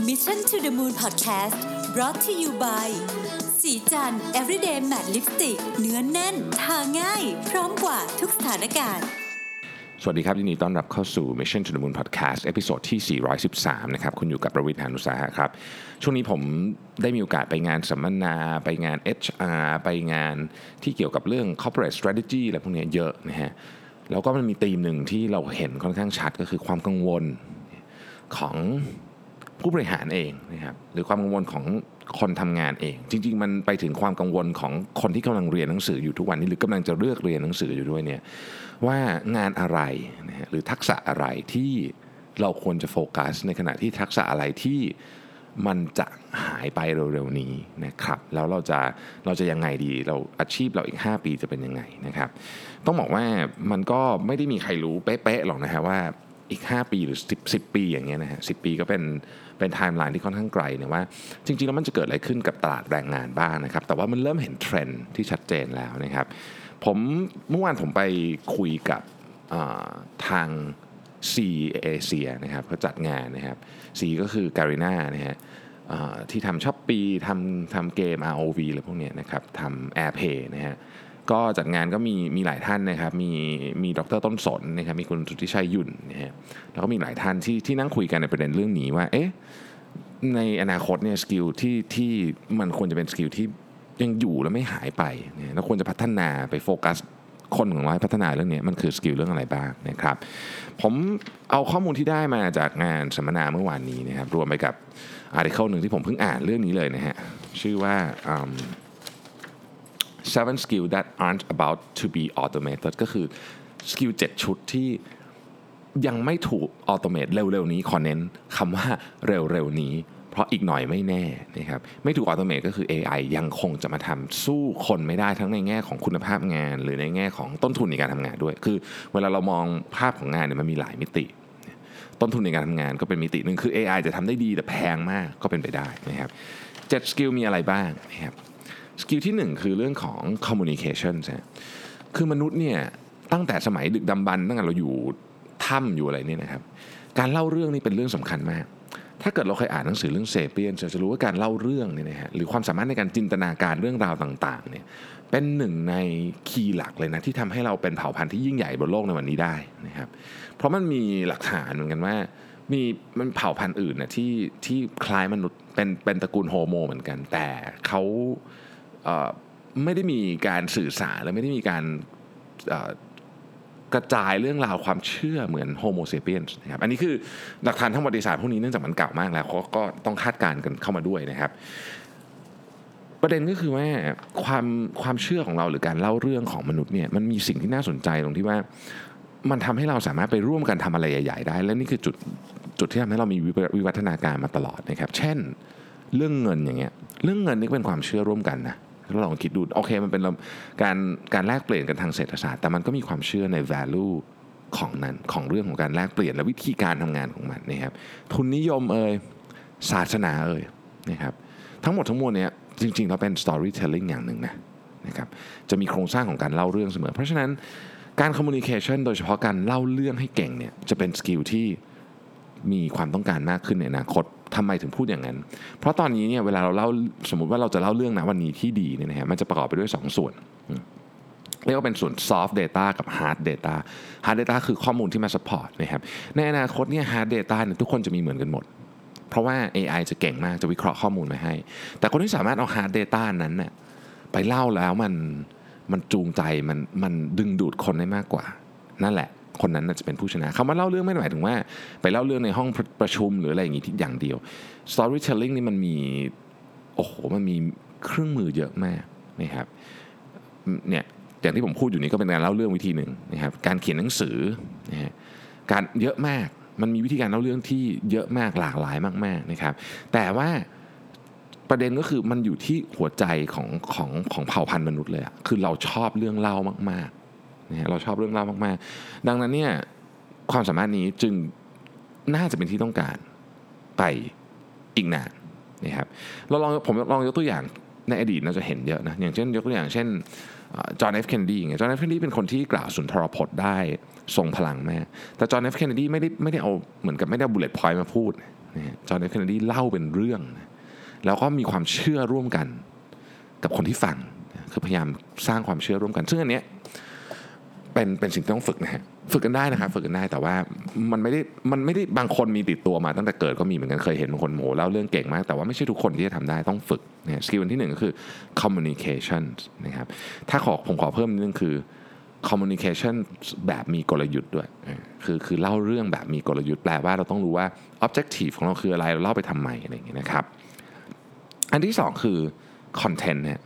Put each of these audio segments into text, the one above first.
Mission to the Moon Podcast brought to you by ศรีจันทร์ everyday matte lipstick เนื้อแน่น ทาง่าย พร้อมกว่าทุกสถานการณ์ สวัสดีครับยินดีต้อนรับเข้าสู่ Mission to the Moon Podcast episode ที่ 413 นะครับ คุณอยู่กับรวิศ หาญอุตสาหะครับ ช่วงนี้ผมได้มีโอกาสไปงานสัมมนา ไปงาน HR ไปงานที่เกี่ยวกับเรื่อง corporate strategy อะไรพวกนี้เยอะนะฮะ แล้วก็มันมีธีมหนึ่งที่เราเห็นค่อนข้างชัดก็คือความกังวลของ ผู้บริหารเองนะครับหรือความกังวลของคนทำงานเอง จริง ๆ มันไปถึงความกังวลของคนที่กำลังเรียนหนังสืออยู่ทุกวันนี้หรือกำลังจะเลือกเรียนหนังสืออยู่ด้วยเนี่ยว่างานอะไรนะฮะหรือทักษะอะไรที่เราควรจะโฟกัส ในขณะที่ทักษะอะไรที่มันจะหายไปเร็วๆนี้นะครับแล้วเราจะเราจะยังไงดีเราอาชีพเราอีก 5 ปีจะเป็นยังไงนะครับ ต้องบอกว่ามันก็ไม่ได้มีใครรู้เป๊ะๆหรอกนะฮะว่า อีก 5 ปีหรือ 10 10 ปีอย่างเงี้ยนะฮะสิบปีก็เป็นเป็นไทม์ไลน์ที่ค่อนข้างไกลเนี่ยว่า จริงๆ แล้วมันจะเกิดอะไรขึ้นกับตลาดแรงงานบ้างนะครับ แต่ว่ามันเริ่มเห็นเทรนด์ที่ชัดเจนแล้วนะครับ ผมเมื่อวานผมไปคุยกับทาง C เอเชียนะครับเขาจัดงานนะครับ C ก็คือการีนานะฮะที่ทำ Shopee ทำทำเกม ROV อะไรพวกเนี้ยนะครับทำ AirPay นะฮะ ก็จัดงานก็มีมีหลายท่านนะครับมีมีดร.ต้นสนนะครับมีคุณสุทธิชัย หยุ่นนะฮะแล้วก็มีหลายท่านที่ที่นั่งคุยกันในประเด็นเรื่องนี้ว่าเอ๊ะในอนาคตเนี่ย skill ที่ที่มันควรจะเป็น skill ที่ยังอยู่และไม่หายไปเนี่ยแล้วควรจะพัฒนาไปโฟกัสคนของเราให้พัฒนาเรื่องนี้มันคือ skill เรื่องอะไรบ้างนะครับ ผมเอาข้อมูลที่ได้มาจากงานสัมมนาเมื่อวานนี้นะครับรวมไปกับ article หนึ่งที่ผมเพิ่งอ่านเรื่องนี้เลยนะฮะชื่อว่า um, seven skill that aren't about to be automated ก็คือ skill 7ชุดที่ยังไม่ถูก automate เร็วๆนี้ขอเน้นคำว่าเร็วๆนี้ เพราะอีกหน่อยไม่แน่นะครับไม่ถูก automate ก็คือ AI ยังคงจะมาทำสู้คนไม่ได้ทั้งในแง่ของคุณภาพงาน หรือในแง่ของต้นทุนในการทำงานด้วย คือ เวลาเรามองภาพของงานเนี่ยมันมีหลายมิติ ต้นทุนในการทำงานก็เป็นมิติหนึ่งคือ AI จะทำได้ดีแต่แพงมากก็เป็นไปได้นะครับเจ็ด skill มีอะไรบ้างนะครับ skill ที่หนึ่งคือเรื่องของ communication นะคือมนุษย์เนี่ยตั้งแต่สมัยดึกดำบรรพ์ตั้งแต่เราอยู่ถ้ำอยู่อะไรเนี่ยนะครับ การเล่าเรื่องนี่เป็นเรื่องสำคัญมาก ถ้าเกิดเราเคยอ่านหนังสือเรื่อง Sapiens จะรู้ว่าการเล่าเรื่องเนี่ยนะฮะหรือความสามารถในการจินตนาการเรื่องราวต่างๆเนี่ยเป็นหนึ่งใน key หลักเลยนะที่ทำให้เราเป็นเผ่าพันธุ์ที่ยิ่งใหญ่บนโลกในวันนี้ได้นะครับ เพราะมันมีหลักฐานเหมือนกันว่า มีมันเผ่าพันธุ์อื่นนะที่ที่คล้ายมนุษย์เป็นเป็นตระกูลโฮโมเหมือนกัน แต่เขา ไม่ได้มีการสื่อสารและไม่ได้มีการกระจายเรื่องราวความเชื่อเหมือนโฮโมเซเปียนนะครับอันนี้คือหลักฐานทางประวัติศาสตร์พวกนี้เนื่องจากมันเก่ามากแล้วเขาก็ต้องคาดการณ์กันเข้ามาด้วยนะครับ ประเด็นก็คือว่าความความเชื่อของเราหรือการเล่าเรื่องของมนุษย์เนี่ยมันมีสิ่งที่น่าสนใจตรงที่ว่ามันทำให้เราสามารถไปร่วมกันทำอะไรใหญ่ ๆ ได้ และนี่คือจุดจุดที่ทำให้เรามีวิวัฒนาการมาตลอดนะครับ เช่น เรื่องเงินอย่างเงี้ยเรื่องเงินนี่เป็นความเชื่อร่วมกันนะ ถ้าลองคิดดูโอเคมันเป็นการการแลกเปลี่ยนกันทางเศรษฐศาสตร์ แต่มันก็มีความเชื่อใน value ของนั้นของเรื่องของการแลกเปลี่ยนและวิธีการทำงานของมันนะครับทุนนิยมเอ่ยศาสนาเอ่ยนะครับทั้งหมดทั้งมวลเนี่ยจริงๆเราเป็น storytelling อย่างหนึ่งนะนะครับจะมีโครงสร้างของการเล่าเรื่องเสมอ เพราะฉะนั้นการ communication โดยเฉพาะการเล่าเรื่องให้เก่งเนี่ยจะเป็นสกิลที่มีความต้องการมากขึ้นในอนาคต ทำไมถึงพูดอย่างนั้น เพราะตอนนี้เนี่ยเวลาเราเล่าสมมุติว่าเราจะเล่าเรื่องนะวันนี้ที่ดีเนี่ยนะฮะมันจะประกอบไปด้วย2ส่วนเรียกว่าเป็นส่วน soft data กับ hard data hard data คือข้อมูลที่มา support นะครับในอนาคตเนี่ย hard data เนี่ยทุกคนจะมีเหมือนกันหมด เพราะว่า AI จะเก่งมากจะวิเคราะห์ข้อมูลมาให้ แต่คนที่สามารถเอา hard data นั้นน่ะไปเล่าแล้วมันมันจูงใจมันมันดึงดูดคนได้มากกว่า นั่นแหละ คนนั้นน่าจะเป็นผู้ชนะคำว่าเล่าเรื่องไม่ได้หมายถึงว่า ไปเล่าเรื่องในห้องประชุมหรืออะไรอย่างนี้ที่อย่างเดียว storytelling นี่มันมีโอ้โหมันมีเครื่องมือเยอะมากนะครับเนี่ยอย่างที่ผมพูดอยู่นี้ก็เป็นการเล่าเรื่องวิธีหนึ่งนะครับการเขียนหนังสือนะฮะการเยอะมากมันมีวิธีการเล่าเรื่องที่เยอะมากหลากหลายมากๆนะครับแต่ว่าประเด็นก็คือมันอยู่ที่หัวใจของของของเผ่าพันธุ์มนุษย์เลยอะคือเราชอบเรื่องเล่ามากๆ นะเราชอบเรื่องเล่ามากๆ ดังนั้นเนี่ยความสามารถนี้จึงน่าจะเป็นที่ต้องการไปอีกนานนะครับเราลองผมลองยกตัวอย่างในอดีตเราจะเห็นเยอะนะอย่างเช่นยกตัวอย่างเช่นจอห์นเอฟเคนเนดีไงจอห์นเอฟเคนเนดีเป็นคนที่กล่าวสุนทรพจน์ได้ทรงพลังมากแต่จอห์นเอฟเคนเนดีไม่ได้ไม่ได้เอาเหมือนกับไม่ได้ bullet point มาพูดนะจอห์นเอฟเคนเนดีเล่าเป็นเรื่อง แล้วก็มีความเชื่อร่วมกันกับคนที่ฟังคือพยายามสร้างความเชื่อร่วมกัน ซึ่งอันเนี้ย เป็นเป็นสิ่งที่ต้องฝึกนะฮะฝึกกันได้นะครับฝึกกันได้แต่ว่ามันไม่ได้มันไม่ได้บางคนมีติดตัวมาตั้งแต่เกิดก็มีเหมือนกันเคยเห็นบางคนโหเล่าเรื่องเก่งมาก แต่ว่าไม่ใช่ทุกคนที่จะทำได้ต้องฝึกนะ skill ที่หนึ่งก็คือ communication นะครับถ้าขอผมขอเพิ่มนิดนึงคือ communication แบบมีกลยุทธ์ด้วยคือคือเล่าเรื่องแบบมีกลยุทธ์แปลว่าเราต้องรู้ว่า objective ของเราคืออะไรเราเล่าไปทำไมอะไรอย่างเงี้ยนะครับอันที่สองคือ content เนี่ย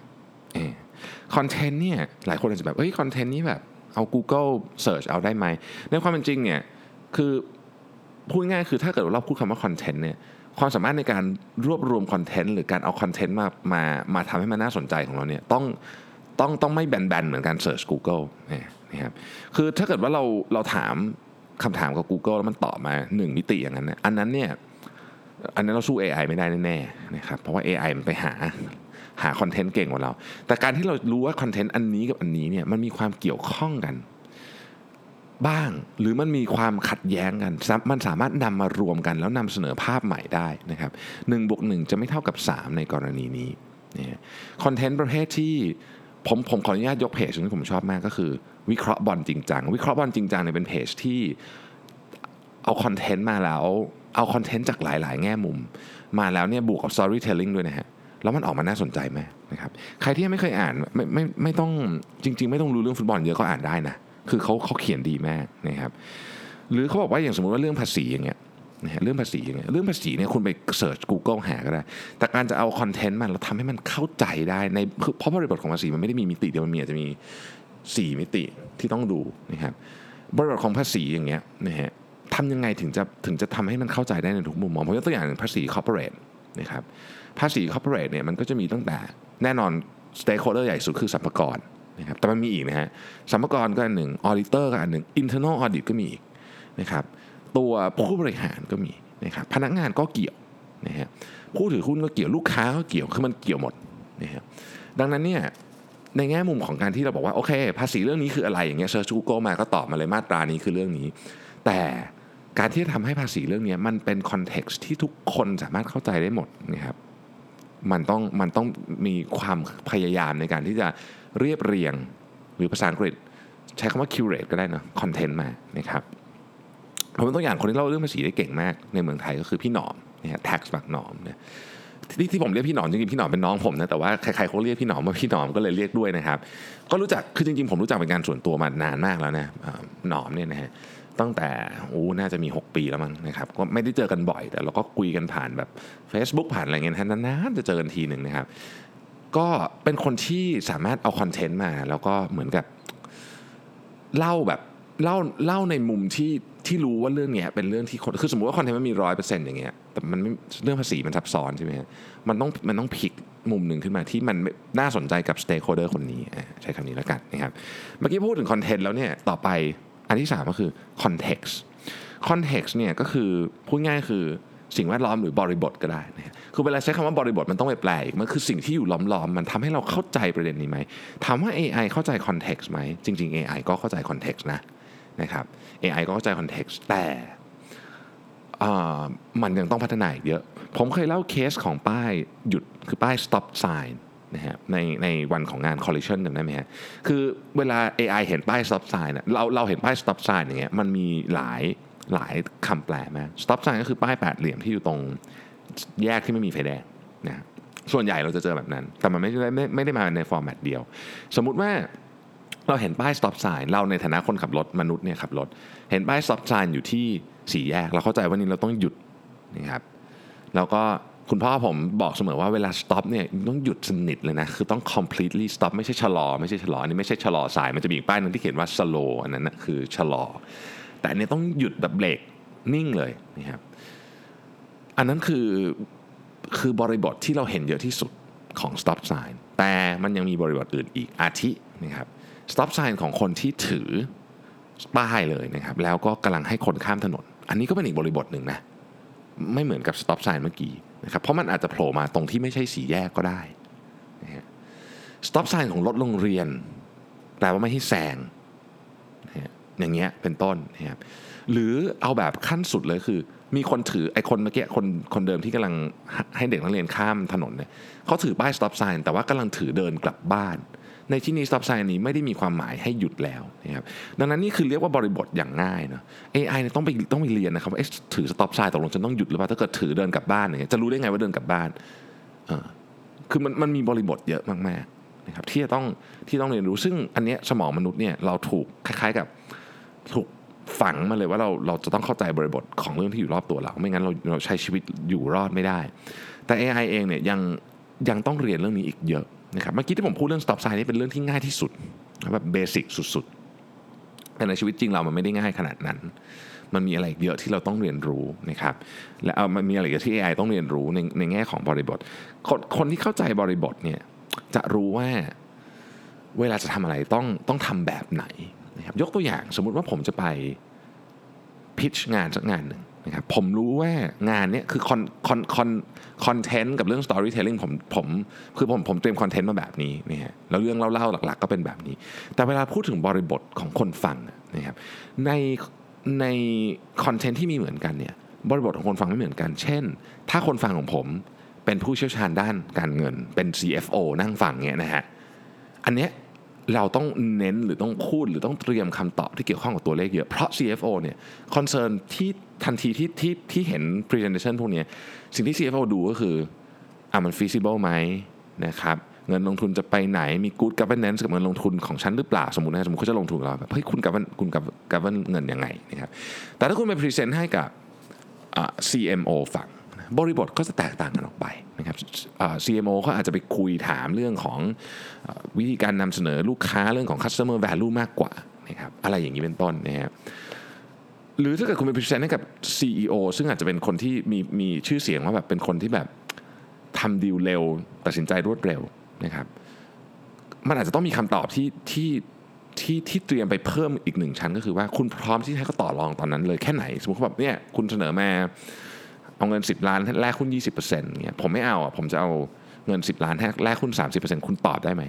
คอนเทนต์เนี่ยหลายคนอาจจะแบบเฮ้ยคอนเทนต์นี้แบบ เอา Google Search เอาได้ไหม ในความเป็นจริงเนี่ยคือพูดง่ายๆคือถ้าเกิดเราพูดคำว่าคอนเทนต์เนี่ยความสามารถในการรวบรวมคอนเทนต์หรือการเอาคอนเทนต์มามามาทำให้มันน่าสนใจของเราเนี่ยต้องต้องต้องไม่แบนๆเหมือนการ Search Google นี่นะครับคือถ้าเกิดว่าเราเราถามคำถามกับ Google แล้วมันตอบมา 1 มิติอย่างนั้นนี่ยอันนั้นเนี่ยอันนั้นเราสู้ AI ไม่ได้แน่ๆนะครับเพราะว่า AI มันไปหา หาคอนเทนต์เก่งกว่าเรา แต่การที่เรารู้ว่าคอนเทนต์อันนี้กับอันนี้เนี่ยมันมีความเกี่ยวข้องกัน บ้างหรือมันมีความขัดแย้งกัน มันสามารถนำมารวมกัน แล้วนำเสนอภาพใหม่ได้นะครับหนึ่งบวกหนึ่งจะไม่เท่ากับ 3 ในกรณีนี้เนี่ยคอนเทนต์ประเภทที่ผมผมขออนุญาตยกเพจที่ผมชอบมากก็คือ วิเคราะห์บอลจริงจังวิเคราะห์บอลจริงจังเนี่ยเป็นเพจที่เอาคอนเทนต์มาแล้ว เอาคอนเทนต์จากหลาย ๆ แง่มุม มาแล้วเนี่ยบวกกับ storytelling ด้วยนะฮะ แล้วมันออกมาน่าสนใจไหมนะครับใครที่ยังไม่เคยอ่านไม่ไม่ไม่ต้องจริง ๆ ไม่ต้องรู้เรื่องฟุตบอลเยอะก็อ่านได้นะคือเขาเขาเขียนดีมากนะครับหรือเขาบอกว่าอย่างสมมติว่าเรื่องภาษีอย่างเงี้ยนะฮะเรื่องภาษีอย่างเงี้ยเรื่องภาษีเนี่ยคุณไปเสิร์ช Google หาก็ได้ แต่การจะเอา content มันเราทำให้มันเข้าใจได้ในเพราะบริบทของภาษีมันไม่ได้มีมิติเดียวมันมีอาจจะมี 4 มิติที่ต้องดูนะครับบริบทของภาษีอย่างเงี้ยนะฮะทำยังไงถึงจะถึงจะทำให้มันเข้าใจได้ในทุกมุมมองผมยกตัวอย่างภาษี corporate นะครับภาษี corporate เนี่ยมันก็จะมีตั้งแต่แน่นอน stakeholder ใหญ่สุดคือสรรพากรนะครับแต่มันมีอีกนะฮะสรรพารก็อันหนึ่ง auditor ก็อันหนึ่ง internal audit ก็มีอีกนะครับตัวผู้บริหารก็มีนะครับพนักงานก็เกี่ยวนะฮะผู้ถือหุ้นก็เกี่ยวลูกค้าก็เกี่ยวคือมันเกี่ยวหมดนะฮะดังนั้นเนี่ยในแง่มุมของการที่เราบอกว่าโอเค ภาษีเรื่องนี้คืออะไรอย่างเงี้ย search Google มาก็ตอบมาเลยมาตรานี้คือเรื่องนี้ แต่ การที่จะทำให้ภาษีเรื่องนี้มันเป็น context ที่ทุกคนสามารถเข้าใจได้หมดนะครับมันต้องมันต้องมีความพยายามในการที่จะเรียบเรียงหรือภาษาอังกฤษ ใช้คำว่า curate ก็ได้นะคอนเทนต์มานะครับผมเป็นตัวอย่างคนที่เล่าเรื่องภาษีได้เก่งมากในเมืองไทยก็คือพี่หนอมนะฮะ tax บักหนอมเนี่ยที่ที่ผมเรียกพี่หนอมจริงๆพี่หนอมเป็นน้องผมนะแต่ว่าใครๆเขาเรียกพี่หนอมว่าพี่หนอมก็เลยเรียกด้วยนะครับ ก็รู้จักคือจริงๆผมรู้จักเป็นการส่วนตัวมานานมากแล้วนะหนอมเนี่ยนะฮะ ตั้งแต่โอ้น่าจะมี 6 ปีแล้วมั้งนะครับก็ไม่ได้เจอกันบ่อย แต่เราก็คุยกันผ่านแบบ Facebook ผ่านอะไรเงี้ยนานๆจะเจอกันทีหนึ่งนะครับ ก็เป็นคนที่สามารถเอา content มา แล้วก็เหมือนกับเล่าแบบเล่าเล่าในมุมที่ที่รู้ว่าเรื่องเนี้ยเป็นเรื่องที่คนคือสมมติว่า content มันมีร้อยเปอร์เซ็นต์อย่างเงี้ยแต่มันไม่เรื่องภาษีมันซับซ้อนใช่ไหมมันต้องมันต้องพลิกมุมหนึ่งขึ้นมาที่มันน่าสนใจกับ stakeholder คนนี้ใช้คำนี้แล้วกันนะครับเมื่อกี้พูดถึงคอนเทนต์แล้วเนี่ยต่อไป อันที่ 3 ก็คือ context context เนี่ยก็คือพูดง่ายคือสิ่งแวดล้อมหรือบริบทก็ได้นะคือเวลาใช้คำว่าบริบทมันต้องไปแปลอีก มันคือสิ่งที่อยู่ล้อมๆ มันทำให้เราเข้าใจประเด็นนี้ไหม ถามว่า AI เข้าใจ context ไหม จริง ๆ AI ก็เข้าใจ context นะนะครับ AI ก็เข้าใจ context แต่มันยังต้องพัฒนาอีกเยอะ ผมเคยเล่าเคสของป้ายหยุดคือป้าย stop sign นะฮะในในวันของงาน collision จำได้ไหมฮะคือเวลา AI เห็นป้าย stop sign เนี่ยเราเราเห็นป้าย stop sign อย่างเงี้ยมันมีหลายหลายคำแปลมาก stop sign ก็คือป้ายแปดเหลี่ยมที่อยู่ตรงแยกที่ไม่มีไฟแดงนะส่วนใหญ่เราจะเจอแบบนั้น แต่มันไม่ได้ไม่ไม่ได้มาในฟอร์แมตเดียว สมมุติว่าเราเห็นป้าย stop sign เราในฐานะคนขับรถมนุษย์เนี่ยขับรถ เห็นป้าย stop sign อยู่ที่สี่แยก เราเข้าใจว่านี่เราต้องหยุดนะครับแล้วก็ คุณพ่อผมบอกเสมอว่าเวลา stop เนี่ยต้องหยุดสนิทเลยนะคือต้อง completely stop ไม่ใช่ชะลอไม่ใช่ชะลออันนี้ไม่ใช่ชะลอสายมันจะมีอีกป้ายนึงที่เขียนว่า slow อันนั้นนะคือชะลอ แต่อันนี้ต้องหยุดแบบเบรกนิ่งเลยนะครับอันนั้นคือคือบริบทที่เราเห็นเยอะที่สุดของ stop sign แต่มันยังมีบริบทอื่นอีกอาทินะครับ stop sign ของคนที่ถือป้ายเลยนะครับแล้วก็กำลังให้คนข้ามถนน อันนี้ก็เป็นอีกบริบทหนึ่งนะไม่เหมือนกับ stop sign เมื่อกี้ นะครับเพราะมันอาจจะโผล่มาตรงที่ไม่ใช่สีแยกก็ได้นะฮะ stop sign ของรถโรงเรียน แปลว่าไม่ให้แซงนะอย่างเงี้ยเป็นต้นนะครับหรือเอาแบบขั้นสุดเลยคือ มีคนถือไอ้คนเมื่อกี้คนคนเดิมที่กำลังให้เด็กนักเรียนข้ามถนนเนี่ยเขาถือป้าย stop sign แต่ว่ากำลังถือเดินกลับบ้าน ในที่นี้ stop sign นี้ไม่ได้มีความหมายให้หยุดแล้วนะครับดังนั้นนี่คือเรียกว่าบริบทอย่างง่ายเนาะ AI เนี่ยต้องไปต้องไปเรียนนะครับว่าถือ stop sign ตกลงฉันต้องหยุดหรือเปล่าถ้าเกิดถือเดินกลับบ้านเนี่ยจะรู้ได้ไงว่าเดินกลับบ้านคือมันมันมีบริบทเยอะมากๆนะครับที่จะต้องที่ต้องเรียนรู้ซึ่งอันเนี้ยสมองมนุษย์เนี่ยเราถูกคล้าย ๆกับถูกฝังมาเลยว่าเราเราจะต้องเข้าใจบริบทของเรื่องที่อยู่รอบตัวเรา ไม่งั้นเราเราใช้ชีวิตอยู่รอดไม่ได้ แต่ AI เองเนี่ยยังยังต้องเรียนเรื่องนี้อีกเยอะ นะครับเมื่อกี้ที่ผมพูดเรื่อง stop sign นี่เป็นเรื่องที่ง่ายที่สุดแบบเบสิกสุดๆแต่ในชีวิตจริงเรามันไม่ได้ง่ายขนาดนั้น มันมีอะไรเยอะที่เราต้องเรียนรู้นะครับและเอามันมีอะไรกเยอะที่ AI ต้องเรียนรู้ในในแง่ของบริบทคนคนที่เข้าใจบริบทเนี่ยจะรู้ว่าเวลาจะทำอะไรต้องต้องทำแบบไหนนะครับยกตัวอย่างสมมุติว่าผมจะไปpitch งานสักงานหนึ่ง นะครับผมรู้ว่างานนี้คือ con con con content กับเรื่อง storytelling ผมผมคือผมผมเตรียม content มาแบบนี้นะฮะแล้วเรื่องเล่าๆหลัก ๆ ก็เป็นแบบนี้ แต่เวลาพูดถึงบริบทของคนฟังนะครับในใน content ที่มีเหมือนกันเนี่ยบริบทของคนฟังไม่เหมือนกัน เช่น ถ้าคนฟังของผมเป็นผู้เชี่ยวชาญด้านการเงินเป็น CFO นั่งฟังเนี่ยนะฮะอันเนี้ยเราต้องเน้นหรือต้องพูดหรือต้องเตรียมคำตอบที่เกี่ยวข้องกับตัวเลขเยอะ เพราะ CFO เนี่ยคอนเซิร์นที่ ทันทีที่ที่ที่เห็น presentation พวกนี้สิ่งที่ CFO ดูก็คืออะมัน feasible ไหมนะครับเงินลงทุนจะไปไหนมี good governance กับเงินลงทุนของฉันหรือเปล่าสมมตินะสมมติเขาจะลงทุนเราแบบเฮ้ยคุณกับคุณกับกับเงินยังไงนะครับแต่ถ้าคุณไป present ให้กับ CMO ฝั่งบริบทก็จะแตกต่างกันออกไปนะครับ CMO เขาอาจจะไปคุยถามเรื่องของวิธีการนำเสนอลูกค้าเรื่องของ customer value มากกว่านะครับอะไรอย่างนี้เป็นต้นนะครับ หรือถ้าเกิดคุณไปพรีเซนต์ให้กับ CEO ซึ่งอาจจะเป็นคนที่มีมีชื่อเสียงว่าแบบเป็นคนที่แบบทำดีลเร็ว ตัดสินใจรวดเร็วนะครับมันอาจจะต้องมีคำตอบที่ที่ที่ที่เตรียมไปเพิ่มอีกหนึ่งชั้นก็คือว่าคุณพร้อมที่ให้เขาต่อรองตอนนั้นเลยแค่ไหน สมมติเขาแบบเนี่ยคุณเสนอมาเอาเงิน 10 ล้านแลกหุ้น20%เนี่ยผมไม่เอาอะผมจะเอาเงิน 10 ล้านแลกหุ้น30%คุณตอบได้ไหม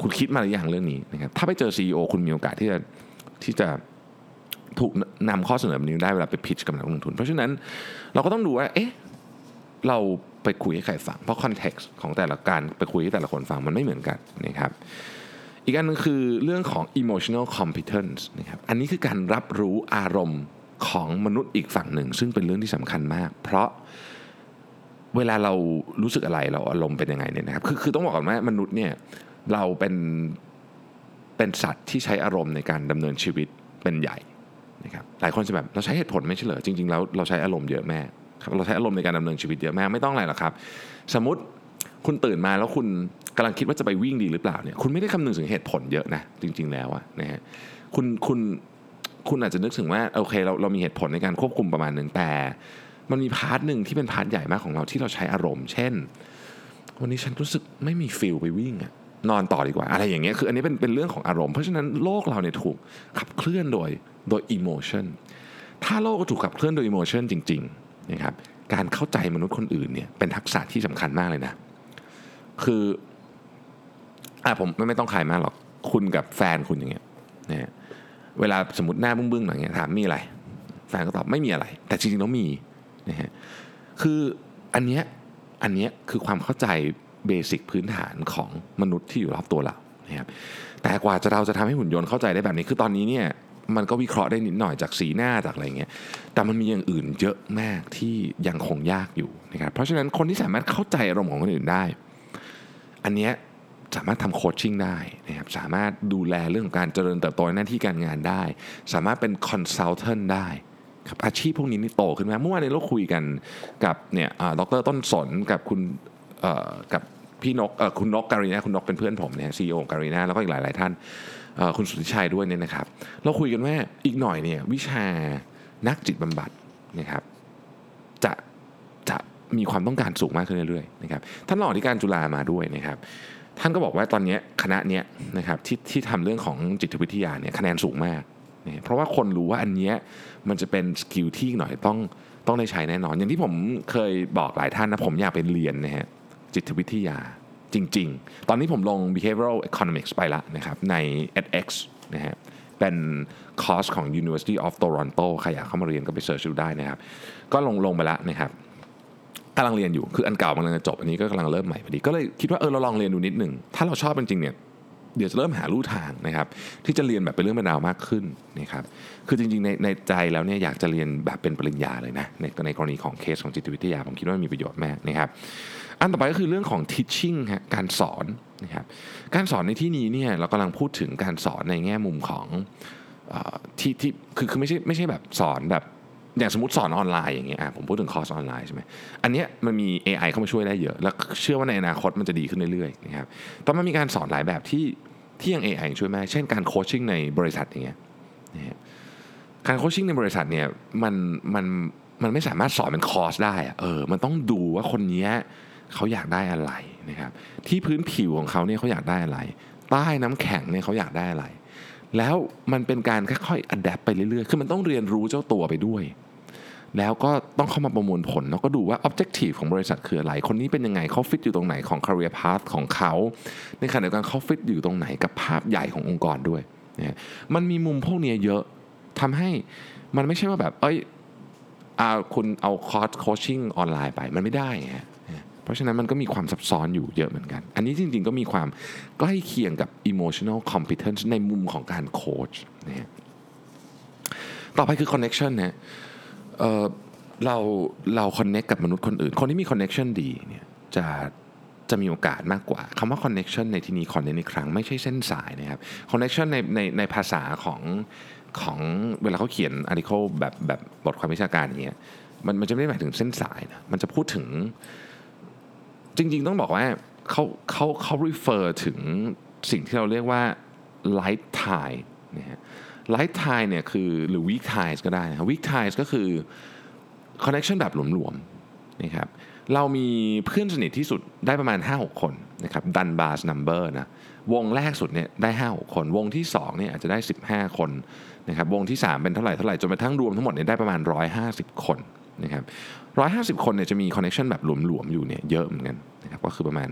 คุณคิดมาหรือยังเรื่องนี้นะครับถ้าไปเจอ CEO คุณมีโอกาสที่จะที่จะ ถูกนำข้อเสนอแบบนี้ได้เวลาไปพิชกับนักลงทุน เพราะฉะนั้นเราก็ต้องดูว่าเอ๊ะเราไปคุยให้ใครฟัง เพราะคอนเท็กซ์ของแต่ละการไปคุยให้แต่ละคนฟังมันไม่เหมือนกันนะครับอีกอันนึงคือเรื่องของ emotional competence นะครับอันนี้คือการรับรู้อารมณ์ของมนุษย์อีกฝั่งหนึ่ง ซึ่งเป็นเรื่องที่สำคัญมาก เพราะเวลาเรารู้สึกอะไรเราอารมณ์เป็นยังไงเนี่ยนะครับคือคือต้องบอกก่อนว่ามนุษย์เนี่ยเราเป็นเป็นสัตว์ที่ใช้อารมณ์ในการดำเนินชีวิตเป็นใหญ่ นะครับหลายคนจะแบบเราใช้เหตุผลไม่ใช่เหรอจริงๆแล้วเราใช้อารมณ์เยอะแม่เราใช้อารมณ์ในการดำเนินชีวิตเยอะแมากไม่ต้องอะไรหรอกครับ สมมติคุณตื่นมาแล้วคุณกำลังคิดว่าจะไปวิ่งดีหรือเปล่าเนี่ยคุณไม่ได้คำนึงถึงเหตุผลเยอะนะจริง ๆ แล้วอะนะฮะคุณคุณคุณอาจจะนึกถึงว่าโอเคเราเรามีเหตุผลในการควบคุมประมาณหนึ่งแต่ มันมี part หนึ่งที่เป็น part ใหญ่มากของเราที่เราใช้อารมณ์ เช่น วันนี้ฉันรู้สึกไม่มี feel ไปวิ่งอะ นอนต่อดีกว่า อะไรอย่างเงี้ยคืออันนี้เป็นเป็นเรื่องของอารมณ์ เพราะฉะนั้นโลกเราเนี่ยถูกขับเคลื่อนโดยโดย emotion ถ้าโลกถูกขับเคลื่อนโดย emotion จริงๆนะครับการเข้าใจมนุษย์คนอื่นเนี่ยเป็นทักษะที่สำคัญมากเลยนะ คืออะผมไม่ไม่ต้องขายมากหรอกคุณกับแฟนคุณอย่างเงี้ยนะเวลาสมมติหน้าบึ้งๆหน่อยเงี้ยถามมีอะไร แฟนก็ตอบไม่มีอะไร แต่จริงๆแล้วมีนะฮะคืออันเนี้ยอันเนี้ยคือความเข้าใจ เบสิกพื้นฐานของมนุษย์ที่อยู่รอบตัวเรานะครับแต่กว่าจะเราจะทำให้หุ่นยนต์เข้าใจได้แบบนี้คือตอนนี้เนี่ยมันก็วิเคราะห์ได้นิดหน่อยจากสีหน้าจากอะไรเงี้ย แต่มันมีอย่างอื่นเยอะมากที่ยังคงยากอยู่นะครับ เพราะฉะนั้นคนที่สามารถเข้าใจอารมณ์ของคนอื่นได้ อันเนี้ยสามารถทำ coaching ได้นะครับ สามารถดูแลเรื่องของการเจริญเติบโตในหน้าที่การงานได้ สามารถเป็น consultant ได้ครับอาชีพพวกนี้นี่โตขึ้นมาเมื่อวานนี้เราคุยกันกับเนี่ยดรต้นสนกับคุณ กับพี่นกคุณนกการีนาคุณนกเป็นเพื่อนผมเนี่ย CEO การีนาแล้วก็อีกหลาย ๆ ท่านคุณสุทธิชัยด้วยเนี่ยนะครับ เราคุยกันว่าอีกหน่อยเนี่ยวิชานักจิตบำบัดนะครับจะจะมีความต้องการสูงมากขึ้นเรื่อย ๆ นะครับ ท่านรองที่การจุฬามาด้วยนะครับ ท่านก็บอกว่าตอนนี้คณะเนี้ยนะครับที่ที่ทำเรื่องของจิตวิทยาเนี่ยคะแนนสูงมากเพราะว่าคนรู้ว่าอันเนี้ยมันจะเป็นสกิลที่หน่อยต้องต้องได้ใช้แน่นอน อย่างที่ผมเคยบอกหลายท่านนะผมอยากไปเรียนนะฮะ จิตวิทยาจริง ๆ ตอนนี้ผมลง behavioral economics ไปละนะครับใน edX นะฮะเป็นคอร์สของ University of Toronto ใครอยากเข้ามาเรียนก็ไปเสิร์ชดูได้นะครับ ก็ลงลงไปแล้วนะครับกำลังเรียนอยู่คืออันเก่ากำลังจะจบอันนี้ก็กำลังเริ่มใหม่พอดี ก็เลยคิดว่าเออเราลองเรียนดูนิดหนึ่งถ้าเราชอบจริงๆเนี่ยเดี๋ยวจะเริ่มหาลู่ทางนะครับ ที่จะเรียนแบบเป็นเรื่องเป็นราวมากขึ้นนะครับคือจริงๆในในใจแล้วเนี่ยอยากจะเรียนแบบเป็นปริญญาเลยนะในในกรณีของเคสของจิตวิทยาผมคิดว่ามีประโยชน์มากนะครับ อันต่อไปก็คือเรื่องของ teaching ฮะการสอนนะครับการสอนในที่นี้เนี่ยเรากำลังพูดถึงการสอนในแง่มุมของอที่ที่คือคือไม่ใช่ไม่ใช่แบบสอนแบบอย่างสมมติสอนออนไลน์อย่างเงี้ยผมพูดถึงคอร์สออนไลน์ใช่ไหมอันเนี้ยมันมี AI เข้ามาช่วยได้เยอะ แล้วเชื่อว่าในอนาคตมันจะดีขึ้นเรื่อยๆนะครับแต่เออมันมีการสอนหลายแบบที่ที่ยัง AI ช่วยแม่เช่นการโคชชิ่งในบริษัทอย่างเงี้ยนะฮะการ coaching ในบริษัทเนี่ยมันมันมันไม่สามารถสอนเป็นคอร์สได้อะเออมันต้องดูว่าคนเนี้ย เขาอยากได้อะไรนะครับที่พื้นผิวของเขาเนี่ยเขาอยากได้อะไร ใต้น้ำแข็งเนี่ยเขาอยากได้อะไร แล้วมันเป็นการค่อยๆ adapt ไปเรื่อยๆ คือมันต้องเรียนรู้เจ้าตัวไปด้วย แล้วก็ต้องเข้ามาประมวลผล แล้วก็ดูว่า objective ของบริษัทคืออะไร คนนี้เป็นยังไงเขาฟิตอยู่ตรงไหนของ career path ของเขาในขณะเดียวกันเขาฟิตอยู่ตรงไหนกับภาพใหญ่ขององค์กรด้วยนะมันมีมุมพวกนี้เยอะทำให้มันไม่ใช่ว่าแบบ เอ้ยเอาคุณเอาคอร์ส coaching online ไปมันไม่ได้ไงเพ ราะฉะนั้นมันก็มีความซับซ้อนอยู่เยอะเหมือนกัน อันนี้จริงๆก็มีความใกล้เคียงกับ emotional competence ในมุมของการโค้ชนะฮะต่อไปคือ connection นะเราเรา connect กับมนุษย์คนอื่น คนที่มี connection ดีเนี่ยจะจะมีโอกาสมากกว่าคำว่า connection ในที่นี้ขอเน้นอีกครั้งไม่ใช่เส้นสายนะครับ connection ในในในภาษาของของเวลาเขาเขียน article แบบแบบบทความวิชาการอย่างเงี้ยมันมันจะไม่ได้หมายถึงเส้นสายนะมันจะพูดถึง จริงๆต้องบอกว่าเขาเขาเขา refer ถึงสิ่งที่เราเรียกว่า light tie นะฮะ light tie เนี่ยคือหรือ weak ties ก็ได้นะ weak ties ก็คือ connection แบบหลวมๆนะครับเรามีเพื่อนสนิทที่สุดได้ประมาณ 5-6 คนนะครับ Dunbar's number นะวงแรกสุดเนี่ยได้ 5-6 คน วงที่2เนี่ยอาจจะได้ 15 คนนะครับวงที่ 3 เป็นเท่าไหร่เท่าไหร่จนกระทั่งรวมทั้งหมดเนี่ยได้ประมาณ 150 คน นะครับ150คนเนี่ยจะมี connection แบบหลวมๆอยู่เนี่ยเยอะเหมือนกันนะครับก็คือประมาณ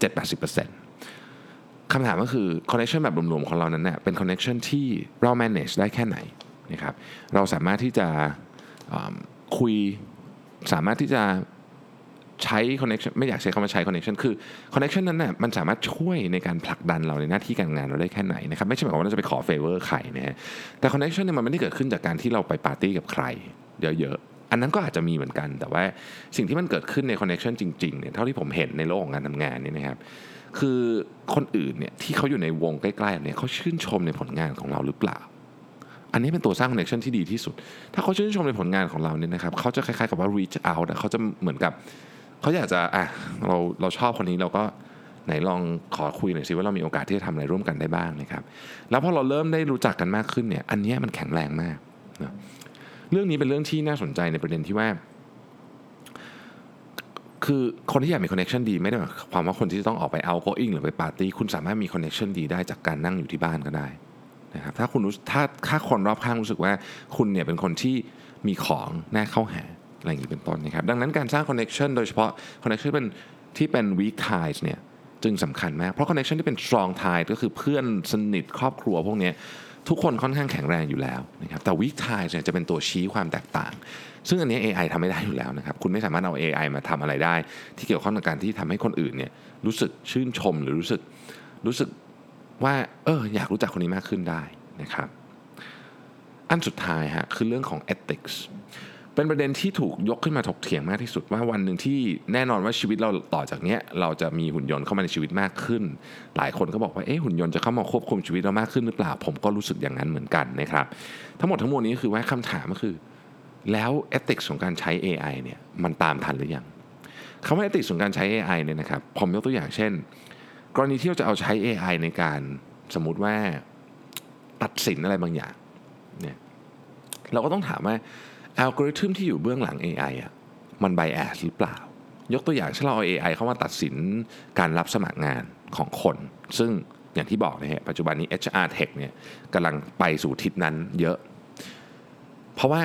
7-80%คำถามก็คือ connection แบบหลวมๆของเรานั้นเนี่ยเป็น connection ที่เรา manage ได้แค่ไหนนะครับเราสามารถที่จะคุยสามารถที่จะใช้ connection ไม่อยากใช้คำว่าใช้ connection คือ connection นั้นน่ะมันสามารถช่วยในการผลักดันเราในหน้าที่การงานเราได้แค่ไหนนะครับไม่ใช่หมายความว่าเราจะไปขอ favor ใครนะฮะแต่ connection เนี่ยมันไม่ได้เกิดขึ้นจากการที่เราไปปาร์ตี้กับใคร เยอะๆ อันนั้นก็อาจจะมีเหมือนกัน แต่ว่าสิ่งที่มันเกิดขึ้นใน connection จริงๆเนี่ยเท่าที่ผมเห็นในโลกของการทำงานเนี่ยนะครับคือคนอื่นเนี่ยที่เขาอยู่ในวงใกล้ๆเนี่ยเขาชื่นชมในผลงานของเราหรือเปล่า อันนี้เป็นตัวสร้าง connection ที่ดีที่สุด ถ้าเขาชื่นชมในผลงานของเราเนี่ยนะครับเขาจะคล้ายๆกับว่า reach out เขาจะเหมือนกับเขาอยากจะอะเราเราชอบคนนี้เราก็ไหนลองขอคุยหน่อยสิว่าเรามีโอกาสที่จะทำอะไรร่วมกันได้บ้างนะครับ แล้วพอเราเริ่มได้รู้จักกันมากขึ้นเนี่ย อันนี้มันแข็งแรงมาก เรื่องนี้เป็นเรื่องที่น่าสนใจในประเด็นที่ว่า คือคนที่อยากมี connection ดีไม่ได้หมายความว่าคนที่จะต้องออกไป outgoing หรือไปปาร์ตี้คุณสามารถมี connection ดีได้จากการนั่งอยู่ที่บ้านก็ได้นะครับถ้าคุณรู้ถ้าถ้าคนรอบข้างรู้สึกว่าคุณเนี่ยเป็นคนที่มีของน่าเข้าหาอะไรอย่างนี้เป็นต้นนะครับดังนั้นการสร้างคอนเน t ชันโดยเฉพาะคอนเน t ชันเป็นที่เป็น weak ties เนี่ยจึงสำคัญมาก เพราะคอนเน t ชันที่เป็น strong ties ก็คือเพื่อนสนิทครอบครัวพวกนี้ ทุกคนค่อนข้างแข็งแรงอยู่แล้วนะครับแต่ weak ties เนี่ยจะเป็นตัวชี้ความแตกต่าง ซึ่งอันนี้ AI ทำไม่ได้อยู่แล้วนะครับ คุณไม่สามารถเอา AI มาทำอะไรได้ ที่เกี่ยวข้องกับการที่ทำให้คนอื่นเนี่ยรู้สึกชื่นชมหรือรู้สึกรู้สึกว่าเอออยากรู้จักคนนี้มากขึ้นได้นะครับ อันสุดท้ายฮะคือเรื่องของ ethics เป็นประเด็นที่ถูกยกขึ้นมาถกเถียงมากที่สุดว่าวันหนึ่งที่แน่นอนว่าชีวิตเราต่อจากนี้เราจะมีหุ่นยนต์เข้ามาในชีวิตมากขึ้น หลายคนก็บอกว่าเอ๊ะหุ่นยนต์จะเข้ามาควบคุมชีวิตเรามากขึ้นหรือเปล่า ผมก็รู้สึกอย่างนั้นเหมือนกันนะครับทั้งหมดทั้งมวลนี้คือว่าคำถามก็คือ แล้วเอติกส์ของการใช้ AI เนี่ยมันตามทันหรือยังคำว่าเอติกส์ของการใช้ AI เนี่ยนะครับผมยกตัวอย่างเช่น กรณีที่เราจะเอาใช้ AI ในการสมมติว่าตัดสินอะไรบางอย่างเนี่ยเราก็ต้องถามว่า อัลกอริทึมที่อยู่เบื้องหลัง AI อะมันไบแอสหรือเปล่า ยกตัวอย่างเช่นเราเอา AI เข้ามาตัดสินการรับสมัครงานของคน ซึ่งอย่างที่บอกนะฮะปัจจุบันนี้ HR Tech เนี่ยกำลังไปสู่ทิศนั้นเยอะ เพราะว่า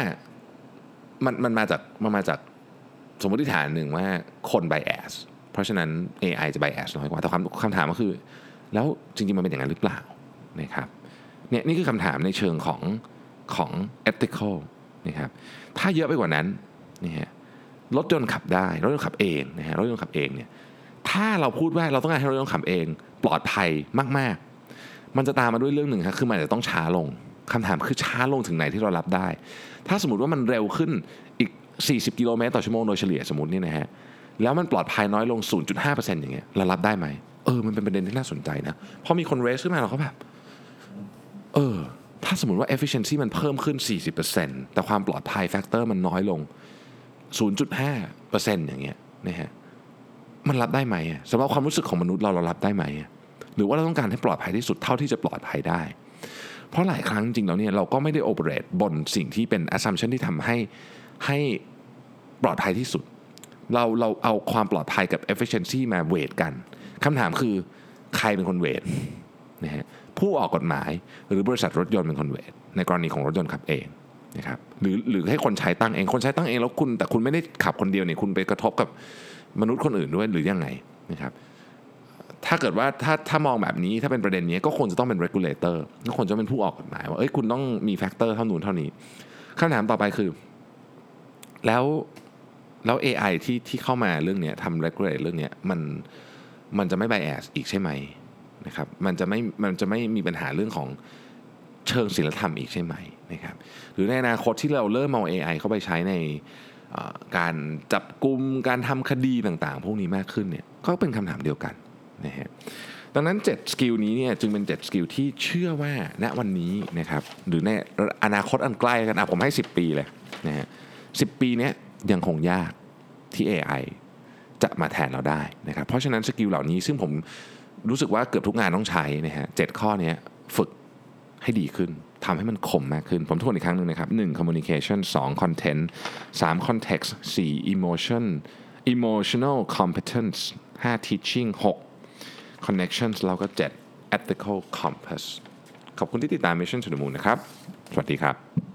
มันมันมาจากมันมาจากสมมติฐานหนึ่งว่าคนไบแอสเพราะฉะนั้น AI จะไบแอสน้อยกว่า แต่ความคำถามก็คือ แล้วจริงๆ มันเป็นอย่างนั้นหรือเปล่านะครับเนี่ยนี่คือคำถามในเชิงของของ ethical นะครับถ้าเยอะไปกว่านั้นนี่ฮะรถยนต์ขับได้รถยนต์ขับเองนะฮะรถยนต์ขับเองเนี่ยถ้าเราพูดว่าเราต้องการให้รถยนต์ขับเอง ปลอดภัยมาก ๆ มันจะตามมาด้วยเรื่องหนึ่งครับคือมันจะต้องช้าลงคำถามคือช้าลงถึงไหนที่เรารับได้ ถ้าสมมติว่ามันเร็วขึ้นอีก 40 กิโลเมตรต่อชั่วโมงโดยเฉลี่ยสมมตินี่นะฮะแล้วมันปลอดภัยน้อยลง 0.5%อย่างเงี้ยเรารับได้ไหมเออมันเป็นประเด็นที่น่าสนใจนะพอมีคน raise ขึ้นมาเราก็แบบเออ ถ้าสมมติว่า efficiency มันเพิ่มขึ้น 40%แต่ความปลอดภัย factor มันน้อยลง 0.5%อย่างเงี้ยนะฮะมันรับได้ไหมสำหรับความรู้สึกของมนุษย์เราเรารับได้ไหม หรือว่าเราต้องการให้ปลอดภัยที่สุดเท่าที่จะปลอดภัยได้ เพราะหลายครั้งจริงๆแล้วเนี่ยเราก็ไม่ได้โอเปเรตบนสิ่งที่เป็น assumption ที่ทำให้ให้ปลอดภัยที่สุด เราเราเอาความปลอดภัยกับ efficiency มาเวทกันคำถามคือใครเป็นคนเวทนะฮะ ผู้ออกกฎหมาย หรือบริษัทรถยนต์เป็นคนเวทในกรณีของรถยนต์ขับเองนะครับหรือหรือให้คนใช้ตั้งเองคนใช้ตั้งเองแล้วคุณ แต่คุณไม่ได้ขับคนเดียวเนี่ยคุณไปกระทบกับมนุษย์คนอื่นด้วยหรือยังไงนะครับถ้าเกิดว่าถ้าถ้ามองแบบนี้ถ้าเป็นประเด็นนี้ก็ควรจะต้องเป็น regulator ก็ควรจะเป็นผู้ออกกฎหมายว่าเอ้ยคุณต้องมีแฟกเตอร์เท่านู้นเท่านี้คำถามต่อไปคือ แล้วแล้ว AI ที่ที่เข้ามาเรื่องนี้ทำ regulate เรื่องนี้มันมันจะไม่ bias อีกใช่ไหม นะครับมันจะไม่มันจะไม่มีปัญหาเรื่องของเชิงศิลธรรมอีกใช่ไหมนะครับหรือในอนาคตที่เราเริ่มเอา AI เข้าไปใช้ในการจับกลุ่มการทำคดีต่างๆ พวกนี้มากขึ้นเนี่ยก็เป็นคำถามเดียวกันนะฮะดังนั้น 7 skill นี้เนี่ยจึงเป็น 7 skill ที่เชื่อว่าณวันนี้นะครับหรือในอนาคตอันใกล้กันอะผมให้ 10 ปีเลยนะฮะสิบปีนี้ยังคงยากที่ AI จะมาแทนเราได้นะครับเพราะฉะนั้น skill เหล่านี้ซึ่งผม รู้สึกว่าเกือบทุกงานต้องใช้นะฮะเจ็ดข้อเนี้ยฝึกให้ดีขึ้นทำให้มันคมมากขึ้น ผมทวนอีกครั้งหนึ่งนะครับ 1. communication 2. content 3. context 4. emotion emotional competence 5. teaching 6. connections แล้วก็ 7. ethical compass ขอบคุณที่ติดตาม Mission to the Moon นะครับ สวัสดีครับ